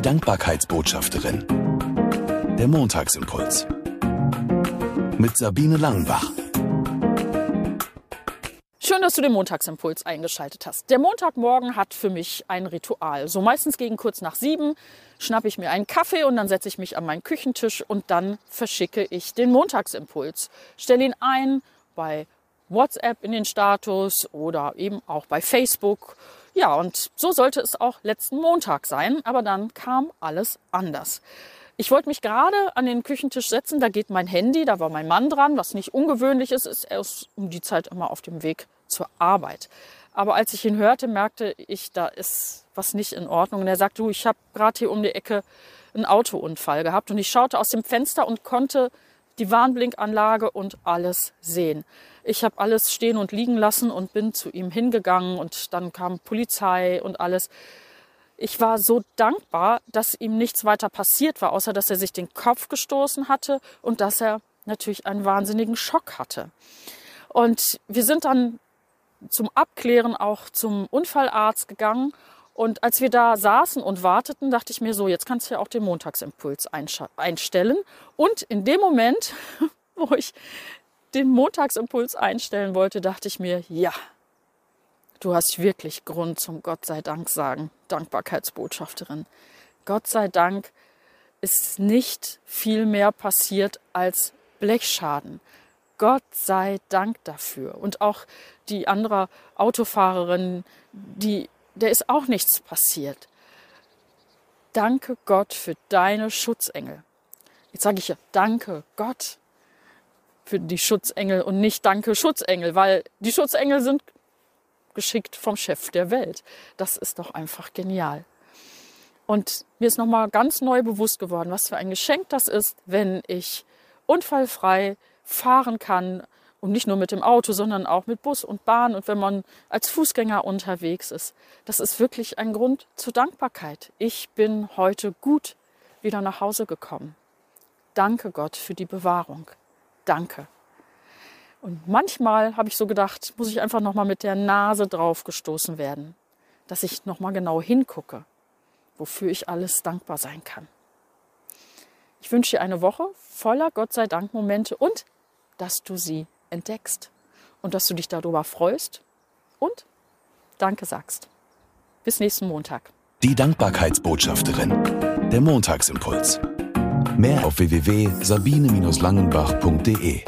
Die Dankbarkeitsbotschafterin. Der Montagsimpuls. Mit Sabine Langenbach. Schön, dass du den Montagsimpuls eingeschaltet hast. Der Montagmorgen hat für mich ein Ritual. So meistens gegen kurz nach sieben schnappe ich mir einen Kaffee und dann setze ich mich an meinen Küchentisch und dann verschicke ich den Montagsimpuls. Stelle ihn ein bei WhatsApp in den Status oder eben auch bei Facebook. Ja, und so sollte es auch letzten Montag sein, aber dann kam alles anders. Ich wollte mich gerade an den Küchentisch setzen, da geht mein Handy, da war mein Mann dran, was nicht ungewöhnlich ist, ist er um die Zeit immer auf dem Weg zur Arbeit. Aber als ich ihn hörte, merkte ich, da ist was nicht in Ordnung. Und er sagte, du, ich habe gerade hier um die Ecke einen Autounfall gehabt. Und ich schaute aus dem Fenster und konnte die Warnblinkanlage und alles sehen. Ich habe alles stehen und liegen lassen und bin zu ihm hingegangen und dann kam Polizei und alles. Ich war so dankbar, dass ihm nichts weiter passiert war, außer dass er sich den Kopf gestoßen hatte und dass er natürlich einen wahnsinnigen Schock hatte. Und wir sind dann zum Abklären auch zum Unfallarzt gegangen. Und als wir da saßen und warteten, dachte ich mir so, jetzt kannst du ja auch den Montagsimpuls einstellen. Und in dem Moment, wo ich den Montagsimpuls einstellen wollte, dachte ich mir, ja, du hast wirklich Grund zum Gott sei Dank sagen, Dankbarkeitsbotschafterin. Gott sei Dank ist nicht viel mehr passiert als Blechschaden. Gott sei Dank dafür. Und auch die andere Autofahrerin, die, der ist auch nichts passiert. Danke Gott für deine Schutzengel. Jetzt sage ich ja, danke Gott für die Schutzengel und nicht danke Schutzengel, weil die Schutzengel sind geschickt vom Chef der Welt. Das ist doch einfach genial. Und mir ist nochmal ganz neu bewusst geworden, was für ein Geschenk das ist, wenn ich unfallfrei fahren kann und nicht nur mit dem Auto, sondern auch mit Bus und Bahn und wenn man als Fußgänger unterwegs ist. Das ist wirklich ein Grund zur Dankbarkeit. Ich bin heute gut wieder nach Hause gekommen. Danke Gott für die Bewahrung danke. Und manchmal habe ich so gedacht, muss ich einfach noch mal mit der Nase drauf gestoßen werden, dass ich noch mal genau hingucke, wofür ich alles dankbar sein kann. Ich wünsche dir eine Woche voller Gott sei Dank Momente und dass du sie entdeckst und dass du dich darüber freust und Danke sagst. Bis nächsten Montag. Die Dankbarkeitsbotschafterin. Der Montagsimpuls. Mehr auf www.sabine-langenbach.de